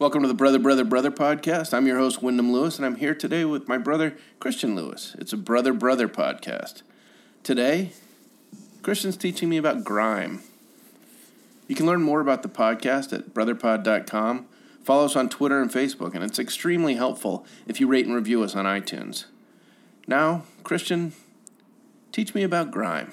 Welcome to the Brother, Brother, Brother podcast. I'm your host, Wyndham Lewis, and I'm here today with my brother, Christian Lewis. It's a Brother, Brother podcast. Today, Christian's teaching me about grime. You can learn more about the podcast at brotherpod.com. Follow us on Twitter and Facebook, and it's extremely helpful if you rate and review us on iTunes. Now, Christian, teach me about grime.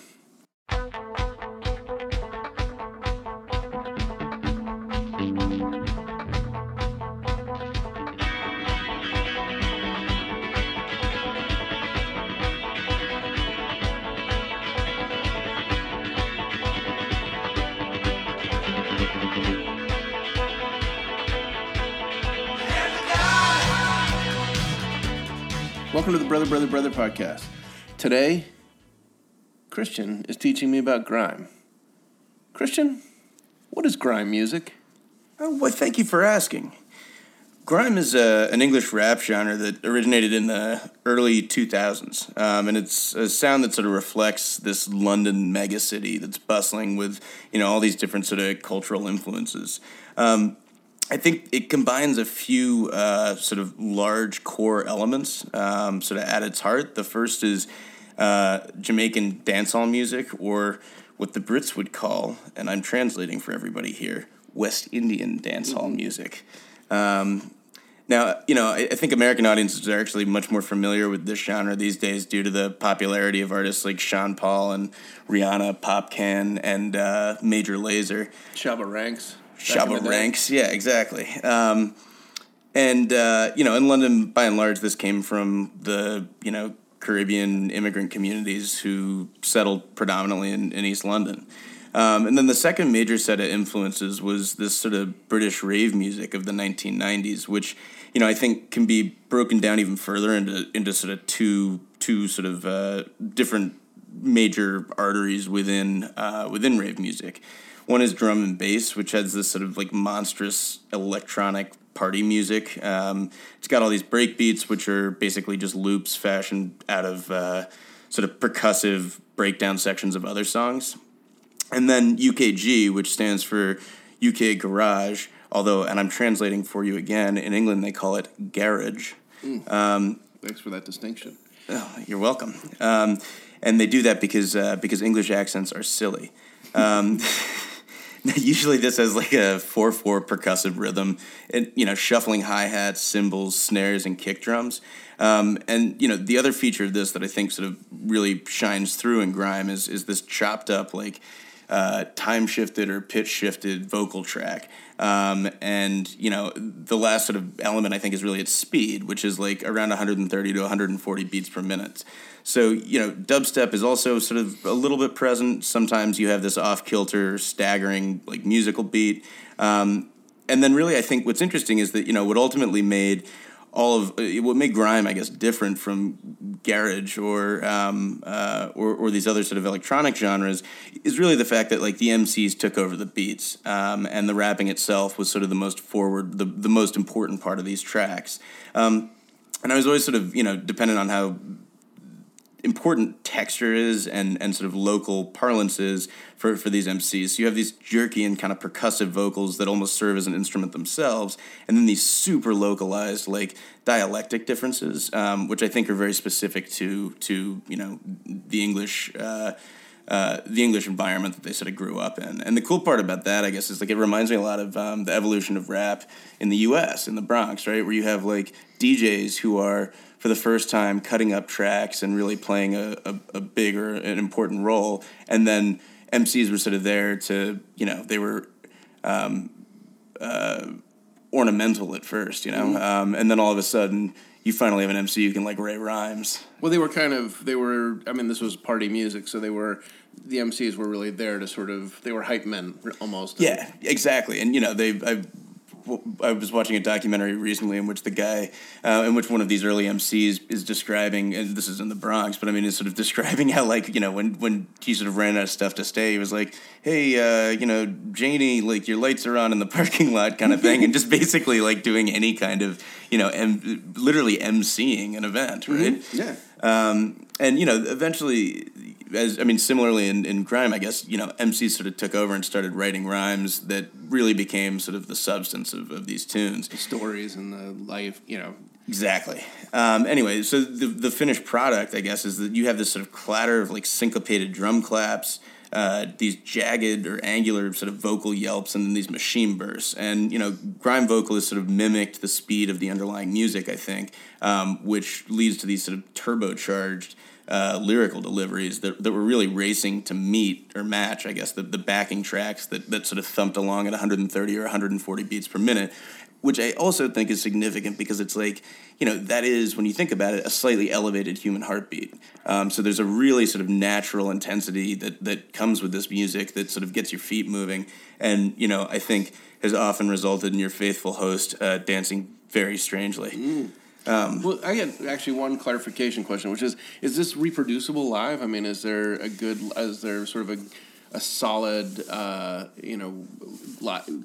Brother, Brother, Brother podcast. Today, Christian is teaching me about grime. Christian, what is grime music? Oh, well, thank you for asking. Grime is uh, an English rap genre that originated in the early 2000s, um, and it's a sound that sort of reflects this London megacity that's bustling with, you know, all these different sort of cultural influences. Um, I think it combines a few uh, sort of large core elements, um, sort of at its heart. The first is uh, Jamaican dancehall music, or what the Brits would call, and I'm translating for everybody here, West Indian dancehall mm-hmm. music. Um, now, you know, I, I think American audiences are actually much more familiar with this genre these days due to the popularity of artists like Sean Paul and Rihanna, Popcaan, and uh, Major Lazer. Shabba Ranks. Shabba ranks. Yeah, exactly. Um, and uh, you know, in London, by and large, this came from the you know Caribbean immigrant communities who settled predominantly in, in East London. Um, and then the second major set of influences was this sort of British rave music of the 1990s, which you know I think can be broken down even further into into sort of two two sort of uh, different major arteries within uh, within rave music. One is drum and bass, which has this sort of like monstrous electronic party music. Um, it's got all these break beats, which are basically just loops fashioned out of uh, sort of percussive breakdown sections of other songs. And then UKG, which stands for UK Garage, although, and I'm translating for you again, in England they call it garage. Mm. Um, Thanks for that distinction. Oh, you're welcome. Um, and they do that because uh, because English accents are silly. Um, Usually, this has like a four-four percussive rhythm, and you know, shuffling hi hats, cymbals, snares, and kick drums. Um, and you know, the other feature of this that I think sort of really shines through in grime is is this chopped up like uh, time shifted or pitch shifted vocal track. Um, and you know, the last sort of element I think is really its speed, which is like around 130 to 140 beats per minute. So, you know, dubstep is also sort of a little bit present. Sometimes you have this off kilter, staggering, like musical beat. Um, and then, really, I think what's interesting is that, you know, what ultimately made all of what made grime, I guess, different from garage or, um, uh, or or these other sort of electronic genres is really the fact that like the MCs took over the beats um, and the rapping itself was sort of the most forward, the the most important part of these tracks. Um, and I was always sort of you know dependent on how important texture is and, and sort of local parlance is for, for these MCs. So you have these jerky and kind of percussive vocals that almost serve as an instrument themselves, and then these super localized like dialectic differences, um, which I think are very specific to to you know the English. Uh, uh, the English environment that they sort of grew up in. And the cool part about that, I guess, is like it reminds me a lot of um, the evolution of rap in the U.S. in the Bronx, right, where you have like DJs who are for the first time cutting up tracks and really playing a, a, a big or an important role. And then MCs were sort of there to, you know, they were um, uh, ornamental at first, you know, mm-hmm. um, and then all of a sudden you finally have an MC who can like write rhymes. Well, they were kind of they were. I mean, this was party music, so they were the MCs were really there to sort of they were hype men almost. Yeah, exactly, and you know they I I was watching a documentary recently in which the guy, uh, in which one of these early MCs is describing, and this is in the Bronx, but I mean, is sort of describing how like you know when when he sort of ran out of stuff to stay, he was like, hey, uh, you know, Janie, like your lights are on in the parking lot, kind of thing, and just basically like doing any kind of you know, and literally MCing an event, right? Mm-hmm. Yeah. Um, and you know, eventually as I mean, similarly in, in grime, I guess you know MCs sort of took over and started writing rhymes that really became sort of the substance of, of these tunes. The stories and the life, you know. Exactly. Um, anyway, so the the finished product, I guess, is that you have this sort of clatter of like syncopated drum claps. Uh, these jagged or angular sort of vocal yelps and then these machine bursts. And, you know, grime vocalists sort of mimicked the speed of the underlying music, I think, um, which leads to these sort of turbocharged uh, lyrical deliveries that, that were really racing to meet or match, I guess, the, the backing tracks that, that sort of thumped along at 130 or 140 beats per minute, which I also think is significant because it's like, you know, that is, when you think about it, a slightly elevated human heartbeat. Um, so there's a really sort of natural intensity that, that comes with this music that sort of gets your feet moving. And, you know, I think has often resulted in your faithful host uh, dancing very strangely. Mm. Um, well, I had actually one clarification question, which is: Is this reproducible live? I mean, is there a good? Is there sort of a a solid, uh, you know,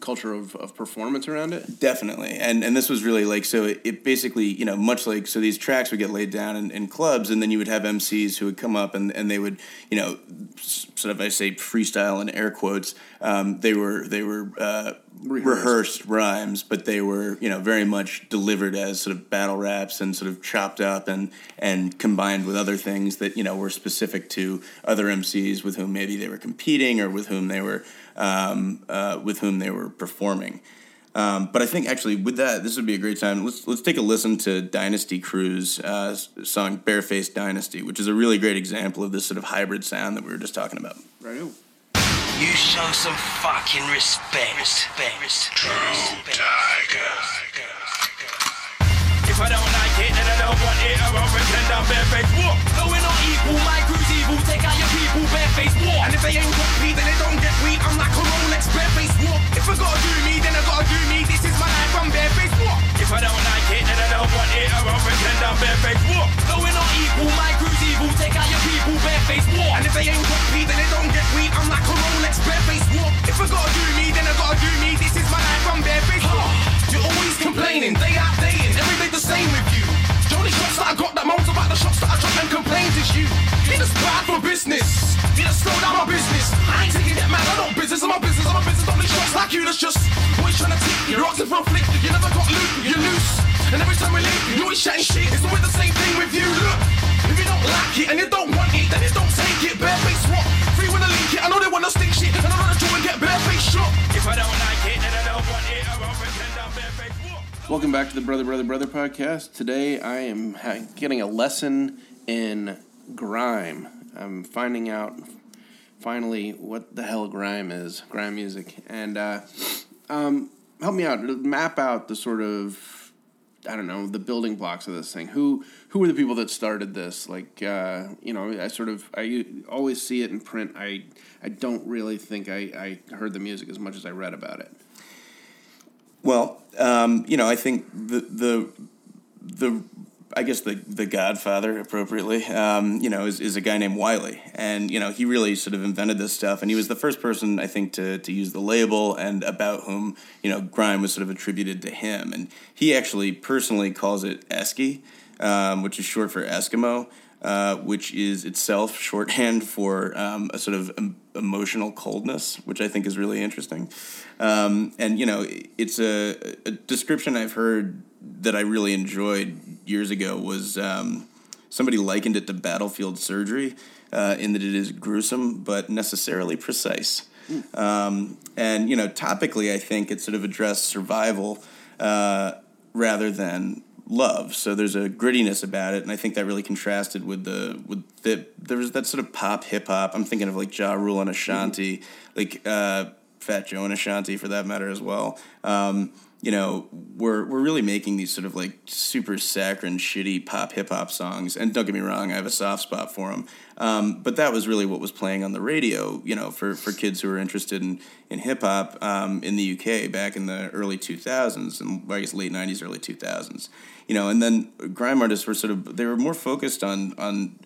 culture of, of performance around it. Definitely, and and this was really like so. It, it basically, you know, much like so these tracks would get laid down in, in, clubs, and then you would have MCs who would come up and, and they would, you know, sort of I say freestyle in air quotes. Um, they were they were uh, rehearsed. rehearsed. rhymes, but they were you know very much delivered as sort of battle raps and sort of chopped up and and combined with other things that you know were specific to other MCs with whom maybe they were competing or with whom they were um, uh, with whom they were performing. Um, but I think actually with that, this would be a great time. Let's let's take a listen to Dynasty Crew's uh, song "Barefaced Dynasty," which is a really great example of this sort of hybrid sound that we were just talking about. Right. You show some fucking respect. Respect. respect. True tiger. If I don't like it, then I don't want it. I won't pretend I'm barefaced. What? No, we're not equal. My crew's evil. Take out your people. Barefaced. What? And if they ain't got Pete, then they don't get weed. I'm like a Rolex. Barefaced. What? If I gotta do me, then I gotta do me. This is my life. I'm barefaced. What? I don't like it, then I don't want it. I won't pretend I'm barefaced. What? No, we're not equal. My crew's evil. Take out your people. Barefaced. What? And if they ain't got Pete, then they don't get weed. I'm like a Rolex. Barefaced. What? If I gotta do me, then I gotta do me. This is my life. I'm barefaced. You're always complaining, day out, day in. Every day the same with you. Only shots that I got that moans about the shots that I drop and complains is you. It is bad for business. You just slow down my business. I ain't taking that man, I don't business. I'm a business, I'm a business. Only shots like you that's just always trying to take. You're asking for a flick, you never got loot, you're loose. And every time we leave, you always chatting shit. It's always the same thing with you. Look, if you don't like it and you don't want it, then you don't take Welcome back to the Brother Brother Brother podcast. Today I am getting a lesson in grime. I'm finding out finally what the hell grime is, grime music, and uh, um, help me out. Map out the sort of I don't know the building blocks of this thing. Who who were the people that started this? Like uh, you know, I sort of I always see it in print. I I don't really think I, I heard the music as much as I read about it. Well, um, you know, I think the the the I guess the the Godfather appropriately, um, you know, is, is a guy named Wiley, and you know he really sort of invented this stuff, and he was the first person I think to to use the label, and about whom you know grime was sort of attributed to him, and he actually personally calls it Esky, um, which is short for Eskimo. Uh, which is itself shorthand for um, a sort of emotional coldness, which I think is really interesting. Um, and you know, it's a, a, description I've heard that I really enjoyed years ago was um, somebody likened it to battlefield surgery uh, in that it is gruesome but necessarily precise. Mm. and you know, topically, I think it sort of addressed survival uh, rather than love. So there's a grittiness about it, and I think that really contrasted with the with the there was that sort of pop hip hop. I'm thinking of like Ja Rule and Ashanti, mm-hmm. like uh, Fat Joe and Ashanti for that matter as well. Um, you know, we're we're really making these sort of like super saccharine, shitty pop hip hop songs. And don't get me wrong, I have a soft spot for them. Um, but that was really what was playing on the radio. You know, for, for kids who were interested in in hip hop um, in the UK back in the early two thousands and I guess late nineties, early two thousands. You know, and then grime artists were sort of they were more focused on on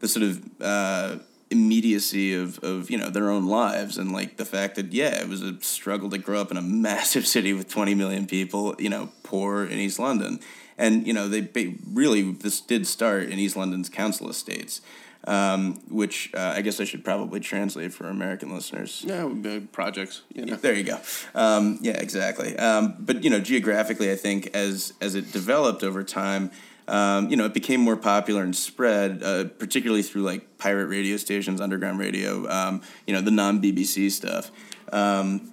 the sort of uh, immediacy of, of you know their own lives and like the fact that yeah it was a struggle to grow up in a massive city with 20 million people you know poor in east london and you know they really this did start in east london's council estates um, which uh, I guess I should probably translate for American listeners. Yeah, uh, projects. You know. There you go. Um, yeah, exactly. Um, but you know, geographically, I think as as it developed over time, um, you know, it became more popular and spread, uh, particularly through like pirate radio stations, underground radio, um, you know, the non BBC stuff, um,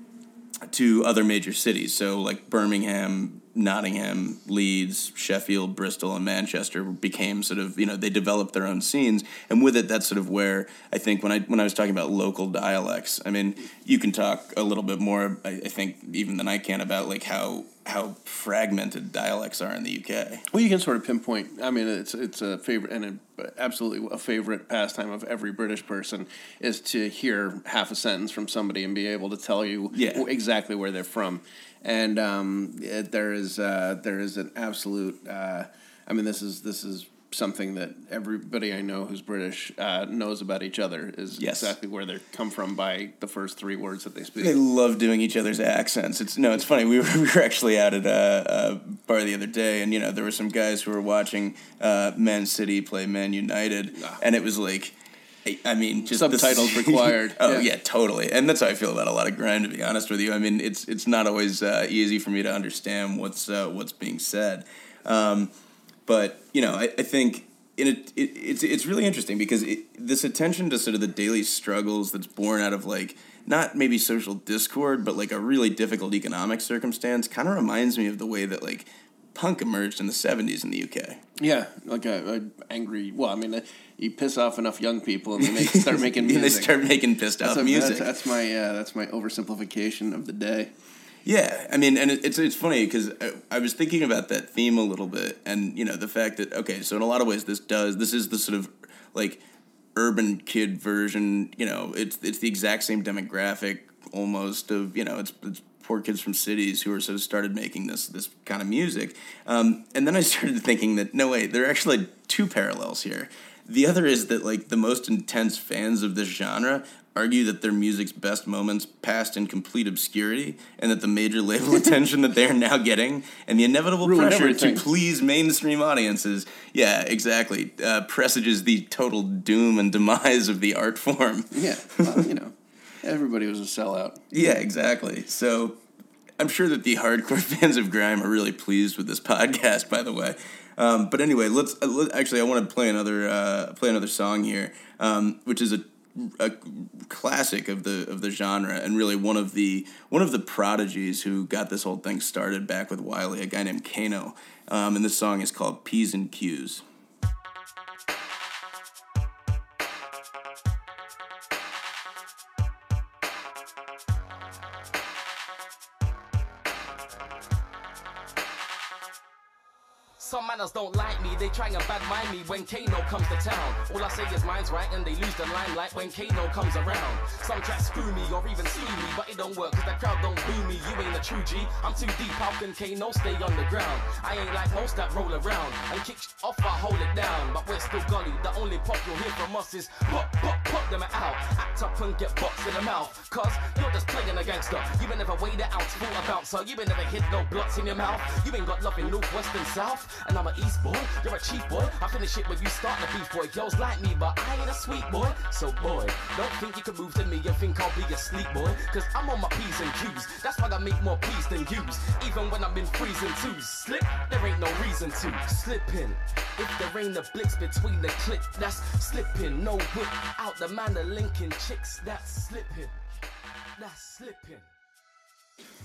to other major cities. So like Birmingham, Nottingham, Leeds, Sheffield, Bristol, and Manchester became sort of you know they developed their own scenes, and with it, that's sort of where I think when I when I was talking about local dialects, I mean you can talk a little bit more, I, I think even than I can about like how how fragmented dialects are in the UK. Well, you can sort of pinpoint. I mean, it's it's a favorite and a, absolutely a favorite pastime of every British person is to hear half a sentence from somebody and be able to tell you Yeah. exactly where they're from. And um, it, there is uh, there is an absolute. Uh, I mean, this is this is something that everybody I know who's British uh, knows about each other is Yes. exactly where they come from by the first three words that they speak. They love doing each other's accents. It's no, it's funny. We were, we were actually out at a, a bar the other day, and you know there were some guys who were watching uh, Man City play Man United, Ah. and it was like, I- mean, just Subtitles required. oh Yeah. yeah. totally. And that's how I feel about a lot of grime. To be honest with you, I mean, it's it's not always uh, easy for me to understand what's uh, what's being said. Um, but you know, I, I think in it, it, it's it's really interesting because it, this attention to sort of the daily struggles that's born out of like not maybe social discord, but like a really difficult economic circumstance, kind of reminds me of the way that like punk emerged in the '70s in the UK. Yeah, like a, a angry. Well, I mean, uh, you piss off enough young people, and they make, start making And music. they start making pissed that's off a- music. That's, that's my uh, that's my oversimplification of the day. Yeah, I mean, and it's it's funny because I, I was thinking about that theme a little bit, and you know the fact that okay, so in a lot of ways this does this is the sort of like urban kid version. You know, it's it's the exact same demographic almost of you know it's it's poor kids from cities who are sort of started making this this kind of music, um, and then I started thinking that no wait, there are actually two parallels here. The other is that like the most intense fans of this genre argue that their music's best moments passed in complete obscurity and that the major label attention that they're now getting and the inevitable Ruin pressure everything. to please mainstream audiences. Yeah exactly. Uh, presages the total doom and demise of the art form. Yeah, well, you know, everybody was a sellout. yeah exactly. So i'm sure that the hardcore fans of grime are really pleased with this podcast by the way. Um, but anyway let's uh, let, actually i want to play another uh, play another song here um, which is a a classic of the of the genre and really one of the one of the prodigies who got this whole thing started back with Wiley, a guy named Kano. Um, and this song is called P's and Q's. Some manners don't like me, they try and bad mind me when Kano comes to town. All I say is mine's right and they lose the limelight when Kano comes around. Some try to screw me or even sue me, but it don't work cause the crowd don't boo me. You ain't a true G, I'm too deep, how can Kano stay on the ground? I ain't like most that roll around and kick off, I hold it down. But we're still gully, the only pop you'll hear from us is pop, pop, pop them out. Act up and get boxed in the mouth, cause you're just playing a gangster. You ain't never weighed it out, full a bouncer. You ain't never hit no blocks in your mouth. You ain't got love in north, west, and south. And I'm an east boy, you're a cheap boy. I finish it when you start the beef boy. Girls like me, but I ain't a sweet boy. So boy, don't think you can move to me and think I'll be a sleep boy. Cause I'm on my P's and Q's. That's why I make more P's than U's. Even when I'm in freezing twos. Slip, there ain't no reason to. Slip in. If there ain't a blitz between the click, that's slipping. No whip out the man of Lincoln chicks, that's slipping. That's slipping.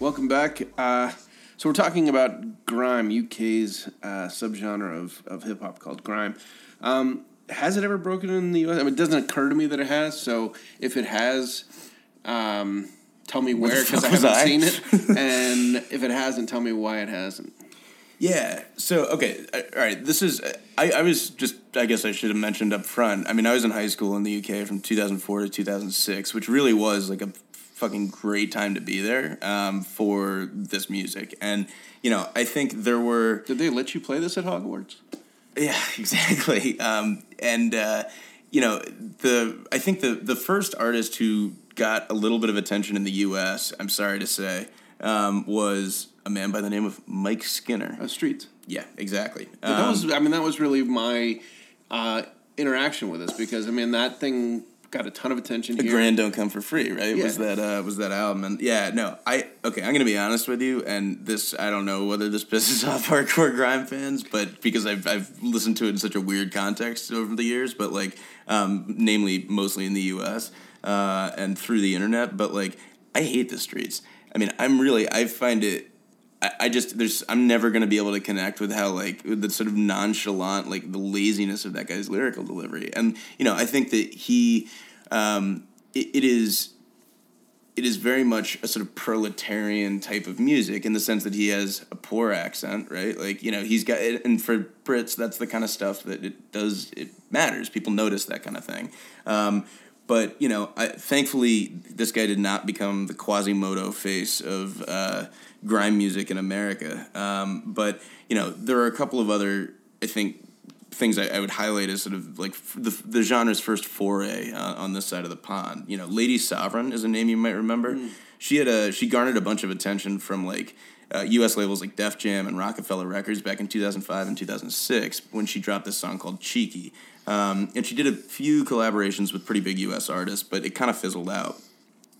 Welcome back. Uh, so we're talking about grime, UK's uh, subgenre of, of hip hop called grime. Um, has it ever broken in the US? I mean, it doesn't occur to me that it has. So if it has, um, tell me where because I haven't I? seen it. and if it hasn't, tell me why it hasn't. Yeah. So okay, all right. This is I, I was just I guess I should have mentioned up front. I mean, I was in high school in the UK from 2004 to 2006, which really was like a fucking great time to be there um, for this music. And you know, I think there were Did they let you play this at Hogwarts? yeah, exactly. Um, and uh, you know, the I think the the first artist who got a little bit of attention in the U.S. I'm sorry to say, um, was a man by the name of Mike Skinner. Uh, streets. Yeah, exactly. But that Um, was, I mean, that was really my uh, interaction with this because I mean that thing got a ton of attention The here. Grand Don't Come for Free, right? Was that uh, was that album? And yeah, no, I okay. I'm gonna be honest with you, and this I don't know whether this pisses off hardcore grime fans, but because I've I've listened to it in such a weird context over the years, but like, um, namely mostly in the U.S. Uh, and through the internet, but like, I hate the streets. I mean, I'm really I find it. I, I just there's I'm never gonna be able to connect with how like the sort of nonchalant like the laziness of that guy's lyrical delivery, and you know I think that he um, it, it is it is very much a sort of proletarian type of music in the sense that he has a poor accent, right? Like you know he's got and for Brits that's the kind of stuff that it does it matters. People notice that kind of thing. Um, but you know, I, thankfully, this guy did not become the Quasimodo face of uh, grime music in America. Um, but you know, there are a couple of other, I think, things I, I would highlight as sort of like the, the genre's first foray uh, on this side of the pond. You know, Lady Sovereign is a name you might remember. She had a she garnered a bunch of attention from like. Uh, U.S. labels like Def Jam and Roc-A-Fella Records back in 2005 and 2006 when she dropped this song called Cheeky. Um, and she did a few collaborations with pretty big U.S. artists, but it kind of fizzled out.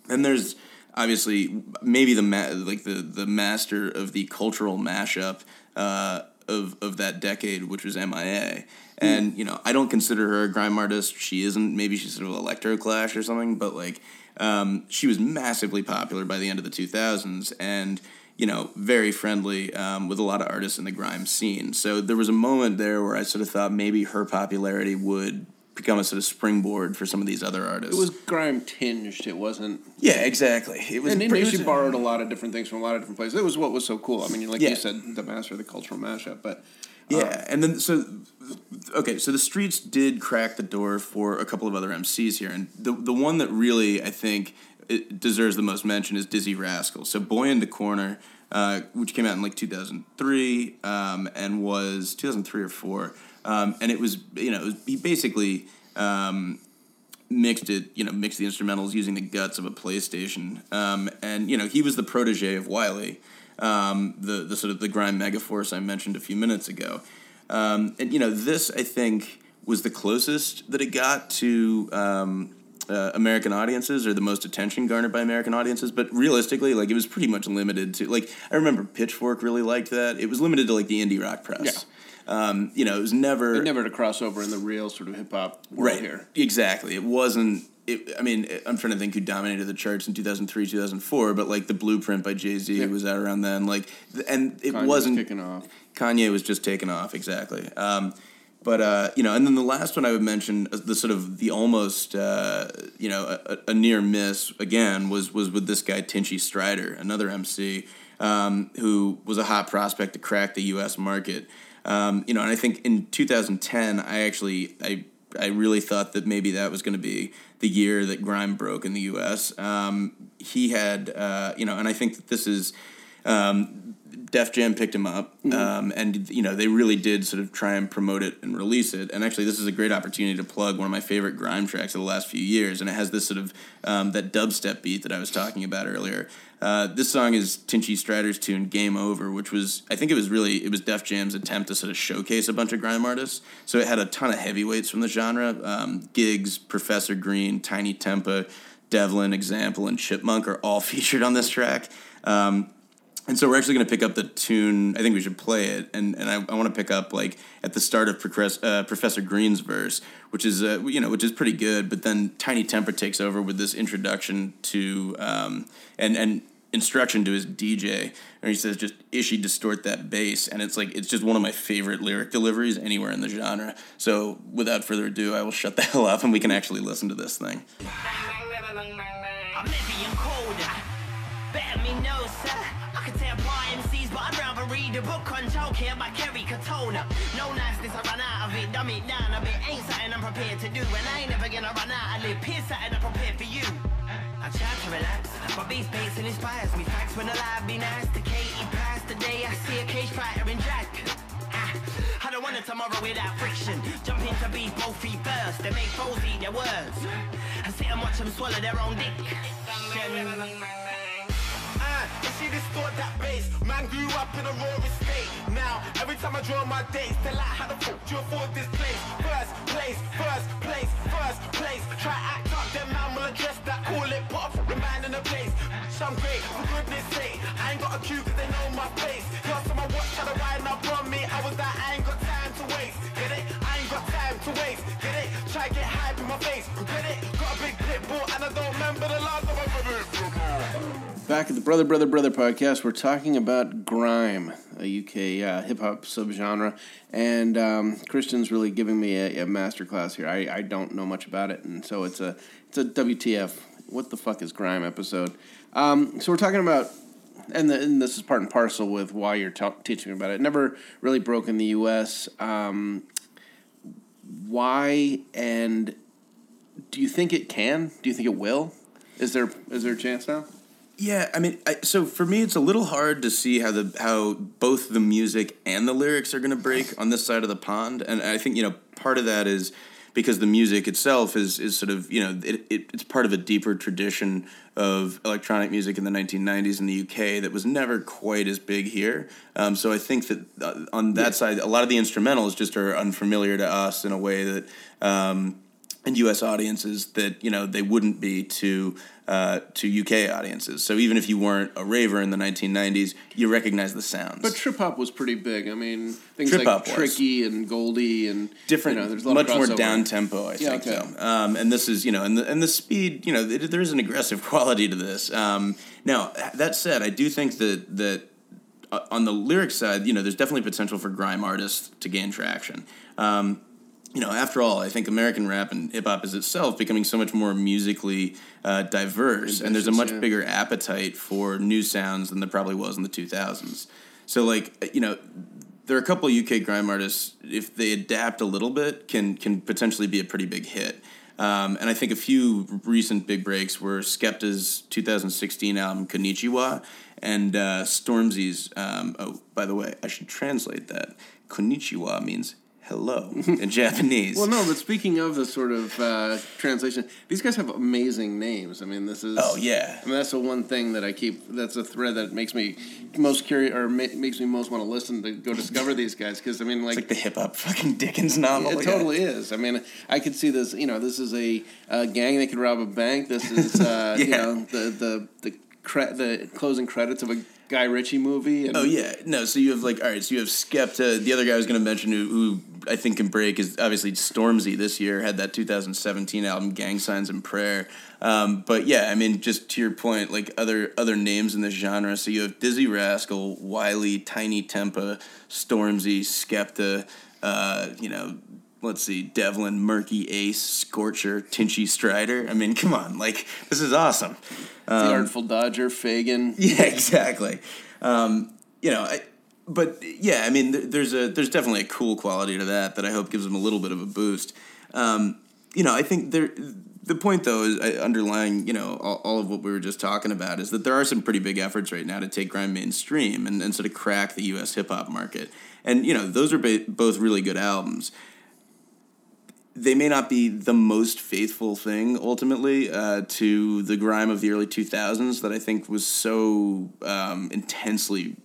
And there's obviously maybe the ma- like the the master of the cultural mashup uh, of of that decade, which was MIA. And you know, I don't consider her a grime artist. She isn't. Maybe she's sort of electro clash or something. But like, um, she was massively popular by the end of the 2000s, and you know, very friendly um, with a lot of artists in the grime scene. So there was a moment there where I sort of thought maybe her popularity would become a sort of springboard for some of these other artists. It was grime tinged. It wasn't. yeah, exactly. It was And pretty- she borrowed a lot of different things from a lot of different places. It was what was so cool. I mean, like Yeah. you said, the master of the cultural mashup. But Yeah, and then so okay, so the streets did crack the door for a couple of other MCs here, and the the one that really I think it deserves the most mention is Dizzee Rascal. So Boy in the Corner, uh, which came out in like two thousand three, um, and was two thousand three or four, um, and it was you know was, he basically. Um, mixed it, you know, mixed the instrumentals using the guts of a PlayStation. Um, and you know, he was the protege of Wiley, um, the the sort of the grime megaforce I mentioned a few minutes ago. Um, and you know, this I think was the closest that it got to um, uh, American audiences or the most attention garnered by American audiences. But realistically, like it was pretty much limited to like I remember Pitchfork really liked that. It was limited to like the indie rock press. Um, you know, it was never never to cross over in the real sort of hip hop right here. exactly it wasn't it, i mean i'm trying to think who dominated the charts in 2003 2004 but like the blueprint by jay-z Yeah. was out around then like and it Kanye was wasn't kicking off. kanye was just taking off exactly um, but uh, you know, and then the last one I would mention, uh, the sort of the almost uh, you know a, a near miss again was was with this guy Tinchy Strider, another MC um, who was a hot prospect to crack the U.S. market. Um, you know, and I think in 2010, I actually I I really thought that maybe that was going to be the year that grime broke in the U.S. Um, he had uh, you know, and I think that this is. Um, Def Jam picked him up, um, and you know they really did sort of try and promote it and release it. And actually, this is a great opportunity to plug one of my favorite grime tracks of the last few years, and it has this sort of um, that dubstep beat that I was talking about earlier. Uh, this song is Tinchy Strider's tune "Game Over," which was I think it was really it was Def Jam's attempt to sort of showcase a bunch of grime artists. So it had a ton of heavyweights from the genre: um, Giggs, Professor Green, Tinie Tempah, Devlin, Example, and Chipmunk are all featured on this track. Um, and so we're actually going to pick up the tune. I think we should play it, and and I, I want to pick up like at the start of uh, Professor Green's verse, which is uh, you know which is pretty good. But then Tinie Tempah takes over with this introduction to um, and and instruction to his DJ, and he says just Ishi distort that bass, and it's like it's just one of my favorite lyric deliveries anywhere in the genre. So without further ado, I will shut the hell up, and we can actually listen to this thing. A book on childcare by Kerry Katona. No niceness, I run out of it. Dumb it down a bit. Ain't something I'm prepared to do. And I ain't never gonna run out of lip. Here's something I'm prepared for you. I try to relax, but beef pacing inspires me. Facts when alive, be nice to Katie. Past the day, I see a cage fighter in Jack. Ah, I don't want a tomorrow without friction. Jump into beef both feet first. They make foes eat their words. I sit and watch them swallow their own dick. Ah, and she distort that bass. Man grew up in a raw estate. Now, every time I draw my dates. Tell like how the fuck do you afford this place? First place, first place, first place. Try act up, them man will address that. Call it pop, the man in the place. Some great, for goodness sake. I ain't got a cue cause they know my face. Last time I watched try to ride up on me, I was like, I ain't got time to waste. Get it? I ain't got time to waste. Get it? Try get hype in my face. Get it? Got a big pit and I don't Back at the Brother Brother Brother podcast, we're talking about grime, a UK uh, hip hop subgenre, and um, Christian's really giving me a, a master class here. I, I don't know much about it, and so it's a it's a WTF. What the fuck is grime episode? Um, so we're talking about, and, the, and this is part and parcel with why you're ta- teaching about it. Never really broke in the U.S. Um, why and do you think it can? Do you think it will? Is there is there a chance now? Yeah, I mean, I, so for me, it's a little hard to see how the how both the music and the lyrics are going to break on this side of the pond, and I think you know part of that is because the music itself is is sort of you know it, it it's part of a deeper tradition of electronic music in the 1990s in the UK that was never quite as big here. Um, so I think that uh, on that side, a lot of the instrumentals just are unfamiliar to us in a way that. Um, and U.S. audiences that you know they wouldn't be to uh, to UK audiences. So even if you weren't a raver in the 1990s, you recognize the sounds. But trip hop was pretty big. I mean, things Trip like was. Tricky and Goldie and different, You know, there's a lot much more down tempo. I Yeah, think okay. so. Um, and this is you know, and the and the speed, you know, it, there is an aggressive quality to this. Um, now that said, I do think that that uh, on the lyric side, you know, there's definitely potential for grime artists to gain traction. Um, you know, after all, I think American rap and hip hop is itself becoming so much more musically uh, diverse, and there's a much yeah. bigger appetite for new sounds than there probably was in the 2000s. So, like, you know, there are a couple of UK grime artists, if they adapt a little bit, can can potentially be a pretty big hit. Um, and I think a few recent big breaks were Skepta's 2016 album Konnichiwa and uh, Stormzy's. Um, oh, by the way, I should translate that. Konnichiwa means hello in Japanese. Well, no, but speaking of the sort of uh, translation, these guys have amazing names. I mean, this is. Oh, yeah. I mean, that's the one thing that I keep. That's a thread that makes me most curious, or ma- makes me most want to listen to go discover these guys. Because I mean, like, It's like the hip hop fucking Dickens novel. it totally is. I mean, I could see this. You know, this is a, uh gang that could rob a bank. This is, uh, you know, the the the cre- the closing credits of a Guy Ritchie movie. And Oh yeah, no. So you have like all right. So you have Skepta. The other guy I was going to mention who, who I think can break is obviously Stormzy. This year had that 2017 album Gang Signs and Prayer. Um, but yeah, I mean, just to your point, like other other names in this genre. So you have Dizzee Rascal, Wiley, Tinie Tempah, Stormzy, Skepta. Uh, you know. Let's see, Devlin, Merky Ace, Scorcher, Tinchy Strider. I mean, come on, like this is awesome. the Artful Dodger, Fagin. Yeah, exactly. Um, you know, I, but yeah, I mean, there, there's a there's definitely a cool quality to that that I hope gives them a little bit of a boost. Um, you know, I think there. The point, though, is uh, underlying, you know, all, all of what we were just talking about is that there are some pretty big efforts right now to take grime mainstream and, and sort of crack the U.S. hip hop market. And you know, those are ba- both really good albums they may not be the most faithful thing ultimately uh, to the grime of the early 2000s that I think was so um, intensely,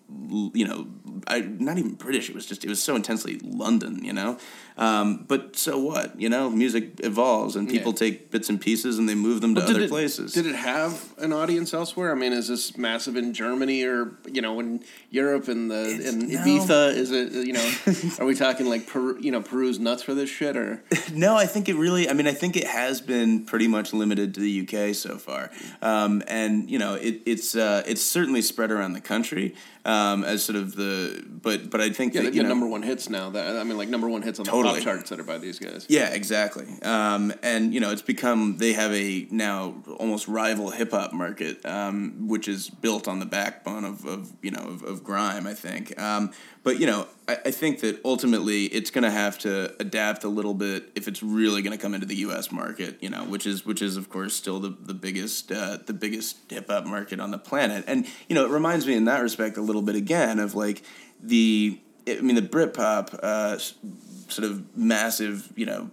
you know, I, not even British. It was just it was so intensely London, you know. Um, but so what? You know, music evolves and people Yeah. take bits and pieces and they move them to other it- places. Did it have an audience elsewhere? I mean, is this massive in Germany or you know in Europe and the It's- in no. Ibiza? Is it you know? are we talking like Peru? You know, Peru's nuts for this shit or? No, I think it really. I mean, I think it has been pretty much limited to the UK so far, um, and you know, it, it's uh, it's certainly spread around the country um, as sort of the. But but I think Yeah, that they've got know, number one hits now. That I mean, like number one hits on the Totally. pop charts that are by these guys. Yeah, exactly. Um, and you know, it's become they have a now almost rival hip hop market, um, which is built on the backbone of, of you know of, of grime. I think. Um, but you know, I, I think that ultimately it's going to have to adapt a little bit if it's really going to come into the U.S. market. You know, which is which is of course still the the biggest uh, the biggest hip hop market on the planet. And you know, it reminds me in that respect a little bit again of like the. I mean, the Britpop uh, sort of massive, you know,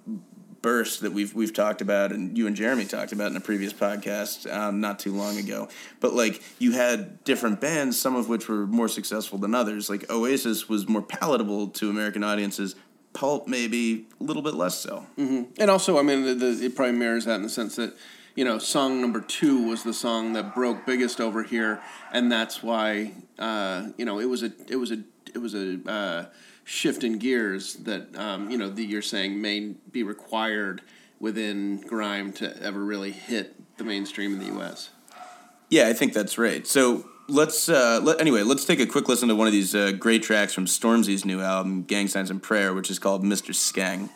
burst that we've we've talked about, and you and Jeremy talked about in a previous podcast um, not too long ago. But like you had different bands, some of which were more successful than others. Like Oasis was more palatable to American audiences. Pulp maybe a little bit less so. And also, I mean, the, the, it probably mirrors that in the sense that, you know, song number two was the song that broke biggest over here, and that's why, uh, you know, it was a, it was a, it was a uh, shift in gears that, um, you know, that you're saying may be required within grime to ever really hit the mainstream in the U.S. Yeah, I think that's right. So let's uh, let, anyway. Let's take a quick listen to one of these uh, great tracks from Stormzy's new album, "Gang Signs and Prayer," which is called "Mr. Skeng."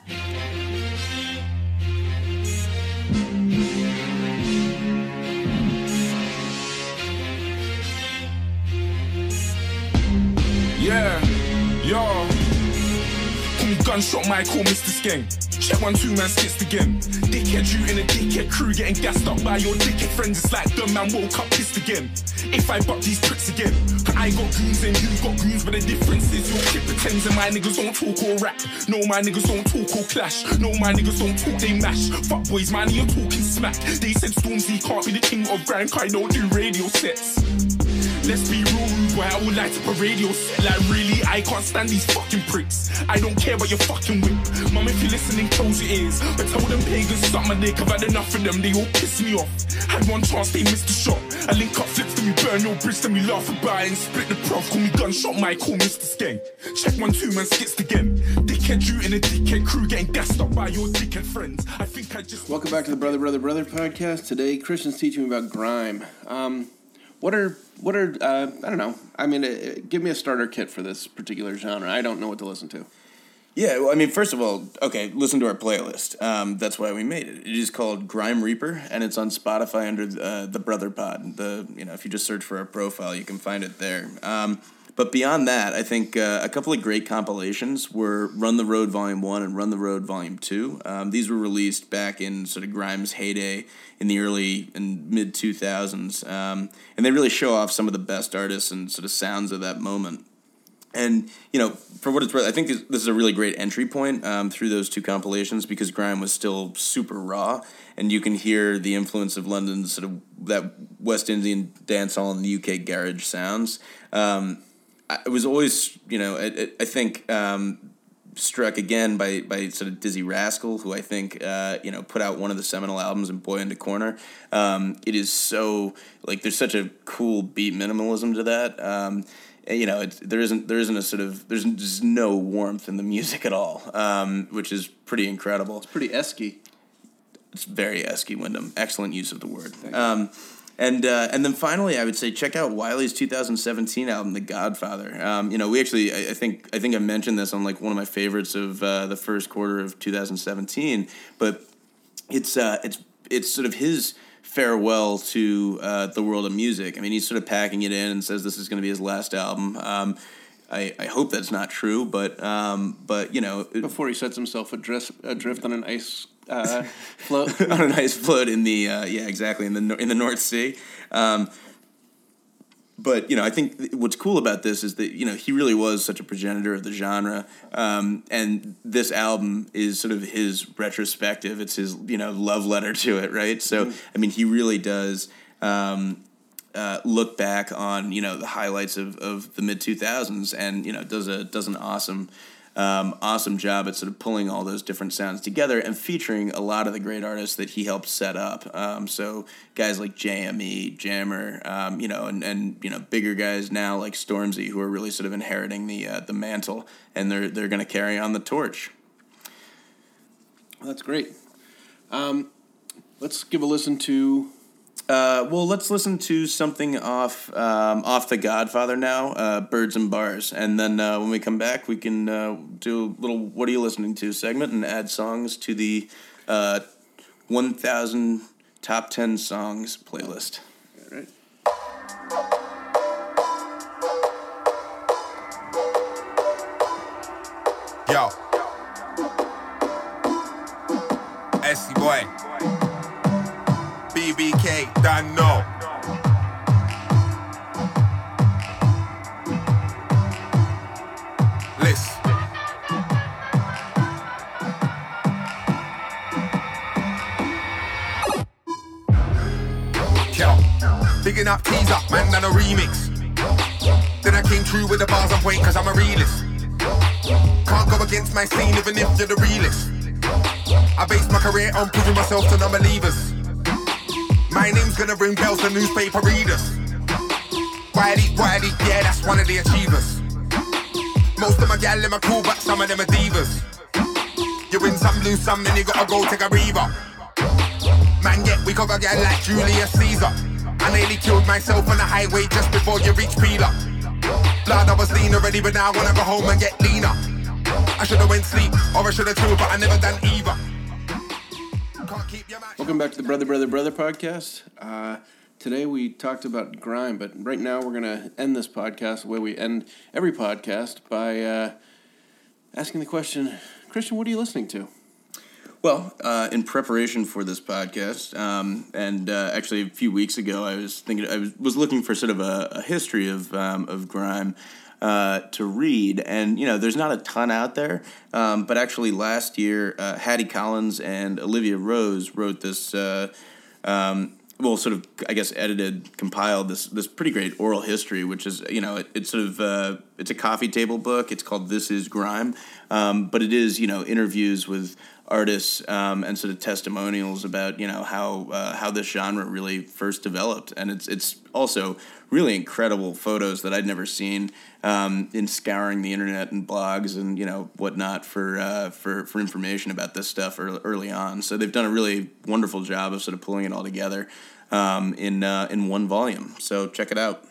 Gunshot, my call Mr. Skeng. Check one, two man skits again. Dickhead, you in a dickhead crew getting gassed up by your dickhead friends. It's like the man woke up pissed again. If I buck these tricks again, I got goons and you got goons, but the difference is your kid pretends and my niggas don't talk or rap. No, my niggas don't talk or clash. No, my niggas don't talk, they mash. Fuck boys, man, you're talking smack. They said Stormzy can't be the king of grand, I don't do radio sets. Let's be real, boy. I would like to put radio set. Like, really, I can't stand these fucking pricks. I don't care about your fucking whip. Mum, if you're listening, close your ears. But tell them pagans suck my dick. I've had enough of them. They all piss me off. Had one chance, they missed the shot. I link up flips, then we burn your bridge, then we laugh about it and split the prof. Call me gunshot, my call Mr. Skeng. Check one, two, man, skits again. Dickhead, you in a dickhead crew getting gassed up by your dickhead friends. I think I just. Welcome back to the Brother Brother Brother podcast. Today, Christian's teaching me about grime. Um, what are what are uh, I don't know. I mean, uh, give me a starter kit for this particular genre. I don't know what to listen to. Yeah, well, I mean, first of all, okay, listen to our playlist. Um, that's why we made it. It is called Grime Reaper, and it's on Spotify under uh, the Brother Pod. The you know, if you just search for our profile, you can find it there. Um, but beyond that, I think uh, a couple of great compilations were Run the Road Volume One and Run the Road Volume Two. Um, these were released back in sort of Grime's heyday in the early and mid two thousands, um, and they really show off some of the best artists and sort of sounds of that moment. And you know, for what it's worth, I think this, this is a really great entry point um, through those two compilations because grime was still super raw, and you can hear the influence of London's sort of that West Indian dancehall and the UK garage sounds. Um, I was always, you know, I, I- think um, struck again by by sort of Dizzee Rascal, who I think uh, you know put out one of the seminal albums in Boy in the Corner. Um, it is so like there's such a cool beat minimalism to that. Um, and, you know, it's, there isn't there isn't a sort of there's just no warmth in the music at all, um, which is pretty incredible. It's pretty esky. It's very Esky Wyndham. Excellent use of the word. And uh, and then finally, I would say check out Wiley's 2017 album, The Godfather. Um, you know, we actually I, I think I think I mentioned this on like one of my favorites of uh, the first quarter of 2017, but it's uh, it's it's sort of his farewell to uh, the world of music. I mean, he's sort of packing it in and says this is going to be his last album. Um, I, I hope that's not true, but um, but you know, Before he sets himself adrift, adrift on an ice uh, float. on an ice float in the uh, yeah exactly in the in the North Sea. Um, but you know, I think what's cool about this is that you know he really was such a progenitor of the genre, um, and this album is sort of his retrospective. It's his you know love letter to it, right? So I mean, he really does. Um, uh, look back on you know the highlights of, of the mid two thousands, and you know does a does an awesome um, awesome job at sort of pulling all those different sounds together and featuring a lot of the great artists that he helped set up. Um, so guys like JME, Jammer, um, you know, and, and you know bigger guys now like Stormzy who are really sort of inheriting the uh, the mantle, and they're they're going to carry on the torch. That's great. Um, let's give a listen to. Uh, well, let's listen to something off um, off the Godfather now, uh, Birds and Bars, and then uh, when we come back, we can uh, do a little "What are you listening to?" segment and add songs to the uh, one thousand top ten songs playlist. Yo. Eskiboy. BK Dino. Listen. Bigging up, tease up, man, done a remix. Then I came through with the bars on point, cause I'm a realist. Can't go against my scene, even if you're the realist. I base my career on proving myself to non believers. My name's gonna ring bells to newspaper readers. Wiley, Wiley, yeah, that's one of the achievers. Most of my gal in my cool, but some of them are divas. You win some, lose some, then you gotta go take a breather. Man, get we cover gal like Julius Caesar. I nearly killed myself on the highway just before you reach Peeler. Blood, I was lean already, but now I wanna go home and get leaner. I should've went sleep, or I should've chilled, but I never done either. Welcome back to the Brother, Brother, Brother podcast. Uh, today we talked about grime, but right now we're going to end this podcast the way we end every podcast by uh, asking the question Christian, what are you listening to? Well, uh, in preparation for this podcast, um, and uh, actually a few weeks ago, I was thinking I was, was looking for sort of a, a history of um, of grime uh, to read, and you know, there's not a ton out there. Um, but actually, last year, uh, Hattie Collins and Olivia Rose wrote this. Uh, um, well, sort of, I guess, edited, compiled this this pretty great oral history, which is, you know, it, it's sort of uh, it's a coffee table book. It's called This Is Grime, um, but it is, you know, interviews with artists um, and sort of testimonials about, you know, how uh, how this genre really first developed, and it's it's also really incredible photos that I'd never seen um, in scouring the internet and blogs and you know whatnot for uh, for for information about this stuff early, on. So they've done a really wonderful job of sort of pulling it all together um, in uh, in one volume. So check it out.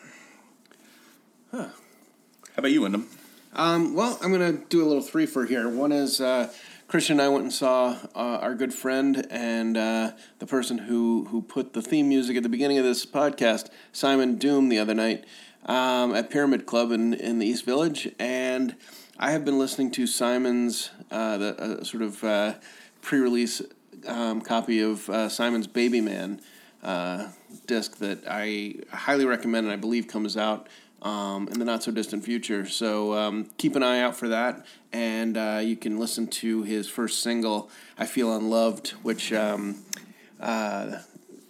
How about you, Wyndham? Um, well, I'm going to do a little three for here. One is uh, Christian and I went and saw uh, our good friend and uh, the person who, who put the theme music at the beginning of this podcast, Simon Doom, the other night um, at Pyramid Club in, in the East Village. And I have been listening to Simon's uh, the, uh, sort of uh, pre release um, copy of uh, Simon's Baby Man disc that I highly recommend and I believe comes out um, in the not so distant future. So um, keep an eye out for that. And uh, you can listen to his first single, I Feel Unloved, which um, uh,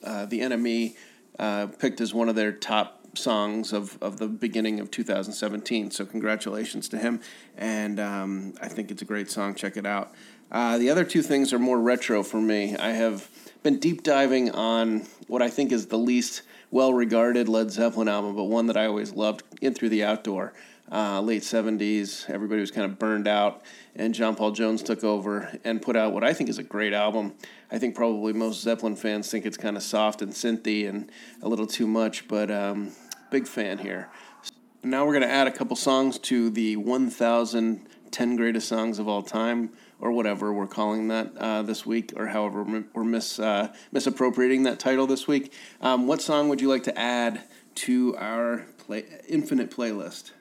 uh, The Enemy uh, picked as one of their top songs of, of the beginning of 2017. So congratulations to him. And um, I think it's a great song. Check it out. Uh, the other two things are more retro for me. I have been deep diving on what I think is the least well regarded Led Zeppelin album, but one that I always loved, In Through the Outdoor. Uh, late 70s, everybody was kind of burned out, and John Paul Jones took over and put out what I think is a great album. I think probably most Zeppelin fans think it's kind of soft and synthy and a little too much, but um, big fan here. Now we're going to add a couple songs to the 1,010 greatest songs of all time, or whatever we're calling that uh, this week, or however we're mis, uh, misappropriating that title this week. Um, what song would you like to add to our play, infinite playlist?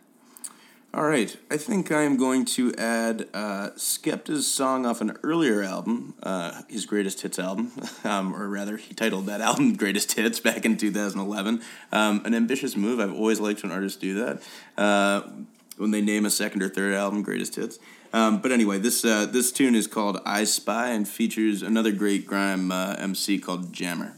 All right, I think I am going to add uh, Skepta's song off an earlier album, uh, his greatest hits album, um, or rather, he titled that album "Greatest Hits" back in 2011. Um, an ambitious move. I've always liked when artists do that uh, when they name a second or third album "Greatest Hits." Um, but anyway, this uh, this tune is called "I Spy" and features another great grime uh, MC called Jammer.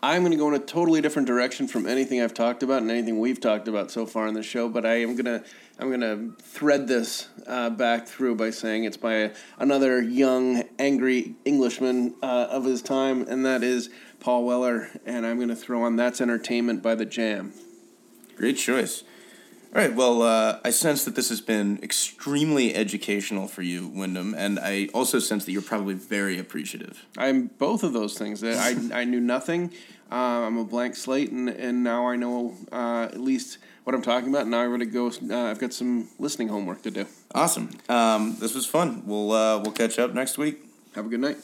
I'm going to go in a totally different direction from anything I've talked about and anything we've talked about so far in the show. But I am gonna I'm gonna thread this uh, back through by saying it's by another young, angry Englishman uh, of his time, and that is Paul Weller. And I'm going to throw on "That's Entertainment" by the Jam. Great choice. All right. Well, uh, I sense that this has been extremely educational for you, Wyndham, and I also sense that you're probably very appreciative. I'm both of those things. I, I knew nothing. Uh, I'm a blank slate, and, and now I know uh, at least what I'm talking about. Now I'm going to go. Uh, I've got some listening homework to do. Awesome. Um, this was fun. We'll uh, we'll catch up next week. Have a good night.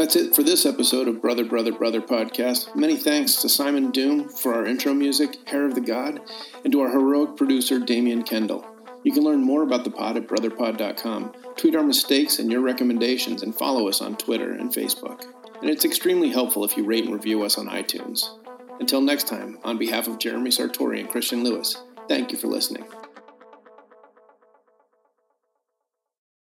That's it for this episode of Brother, Brother, Brother podcast. Many thanks to Simon Doom for our intro music, Hair of the God, and to our heroic producer, Damian Kendall. You can learn more about the pod at brotherpod.com, tweet our mistakes and your recommendations, and follow us on Twitter and Facebook. And it's extremely helpful if you rate and review us on iTunes. Until next time, on behalf of Jeremy Sartori and Christian Lewis, thank you for listening.